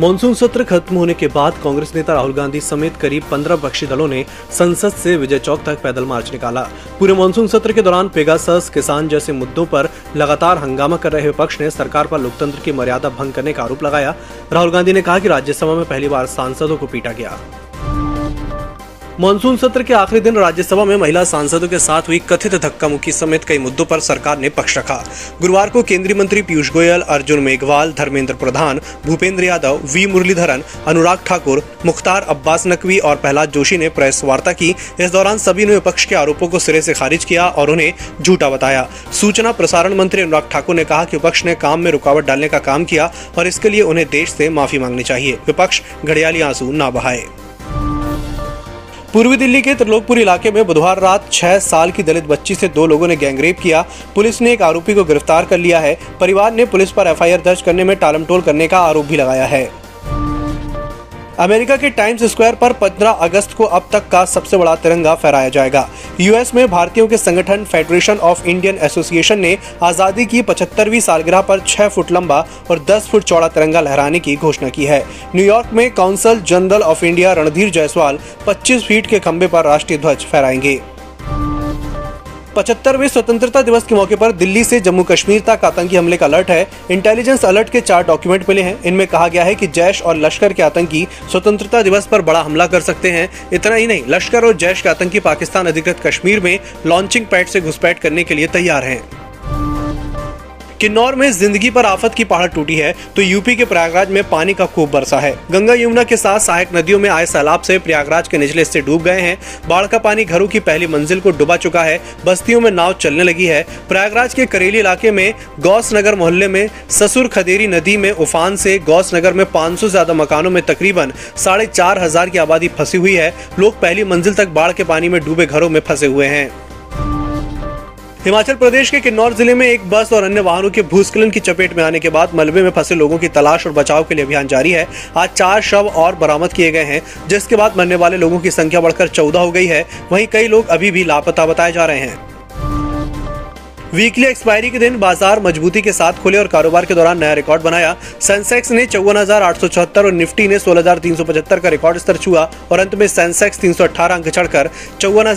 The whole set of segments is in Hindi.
मानसून सत्र खत्म होने के बाद कांग्रेस नेता राहुल गांधी समेत करीब 15 पक्षी दलों ने संसद से विजय चौक तक पैदल मार्च निकाला। पूरे मानसून सत्र के दौरान पेगासस, किसान जैसे मुद्दों पर लगातार हंगामा कर रहे विपक्ष ने सरकार पर लोकतंत्र की मर्यादा भंग करने का आरोप लगाया। राहुल गांधी ने कहा कि राज्यसभा में पहली बार सांसदों को पीटा गया। मानसून सत्र के आखिरी दिन राज्यसभा में महिला सांसदों के साथ हुई कथित धक्का मुक्की समेत कई मुद्दों पर सरकार ने पक्ष रखा। गुरुवार को केंद्रीय मंत्री पीयूष गोयल, अर्जुन मेघवाल, धर्मेंद्र प्रधान, भूपेंद्र यादव, वी. मुरलीधरन, अनुराग ठाकुर, मुख्तार अब्बास नकवी और प्रहलाद जोशी ने प्रेस वार्ता की। इस दौरान सभी ने विपक्ष के आरोपों को सिरे से खारिज किया और उन्हें झूठा बताया। सूचना प्रसारण मंत्री अनुराग ठाकुर ने कहा कि विपक्ष ने काम में रुकावट डालने का काम किया और इसके लिए उन्हें देश से माफ़ी मांगनी चाहिए। विपक्ष घड़ियाली आँसू न बहाए। पूर्वी दिल्ली के त्रिलोकपुर इलाके में बुधवार रात छह साल की दलित बच्ची से दो लोगों ने गैंगरेप किया। पुलिस ने एक आरोपी को गिरफ़्तार कर लिया है। परिवार ने पुलिस पर एफआईआर दर्ज करने में टालमटोल करने का आरोप भी लगाया है। अमेरिका के टाइम्स स्क्वायर पर 15 अगस्त को अब तक का सबसे बड़ा तिरंगा फहराया जाएगा। यूएस में भारतीयों के संगठन फेडरेशन ऑफ़ इंडियन एसोसिएशन ने आज़ादी की 75वीं सालगिरह पर 6 फुट लंबा और 10 फुट चौड़ा तिरंगा लहराने की घोषणा की है। न्यूयॉर्क में consul general of India Randhir Jaiswal 25 feet के खंबे पर राष्ट्रीय ध्वज फहराएँगे। पचहत्तरवें स्वतंत्रता दिवस के मौके पर दिल्ली से जम्मू कश्मीर तक आतंकी हमले का अलर्ट है। इंटेलिजेंस अलर्ट के चार डॉक्यूमेंट मिले हैं। इनमें कहा गया है कि जैश और लश्कर के आतंकी स्वतंत्रता दिवस पर बड़ा हमला कर सकते हैं। इतना ही नहीं, लश्कर और जैश के आतंकी पाकिस्तान अधिकृत कश्मीर में लॉन्चिंग पैड से घुसपैठ करने के लिए तैयार हैं। किन्नौर में ज़िंदगी पर आफत की पहाड़ टूटी है तो यूपी के प्रयागराज में पानी का खूब बरसा है। गंगा यमुना के साथ सहायक नदियों में आए सैलाब से प्रयागराज के निचले हिस्से डूब गए हैं। बाढ़ का पानी घरों की पहली मंजिल को डुबा चुका है, बस्तियों में नाव चलने लगी है। प्रयागराज के करेली इलाके में गौस नगर मोहल्ले में ससुर खदेरी नदी में उफान से गौस नगर में पाँच ज़्यादा मकानों में तकरीबन साढ़े चार हज़ार की आबादी फंसी हुई है। लोग पहली मंजिल तक बाढ़ के पानी में डूबे घरों में फंसे हुए हैं। हिमाचल प्रदेश के किन्नौर ज़िले में एक बस और अन्य वाहनों के भूस्खलन की चपेट में आने के बाद मलबे में फंसे लोगों की तलाश और बचाव के लिए अभियान जारी है। आज चार शव और बरामद किए गए हैं, जिसके बाद मरने वाले लोगों की संख्या बढ़कर चौदह हो गई है। वहीं कई लोग अभी भी लापता बताए जा रहे हैं। वीकली एक्सपायरी के दिन बाज़ार मजबूती के साथ खुले और कारोबार के दौरान नया रिकॉर्ड बनाया। सेंसेक्स ने चौवन और निफ्टी ने सोलह का रिकॉर्ड स्तर छुआ और अंत में सेंसेक्स 318 अंक चढ़कर चौवन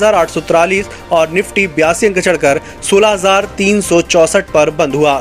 और निफ्टी बयासी अंक चढ़कर सोलह पर बंद हुआ।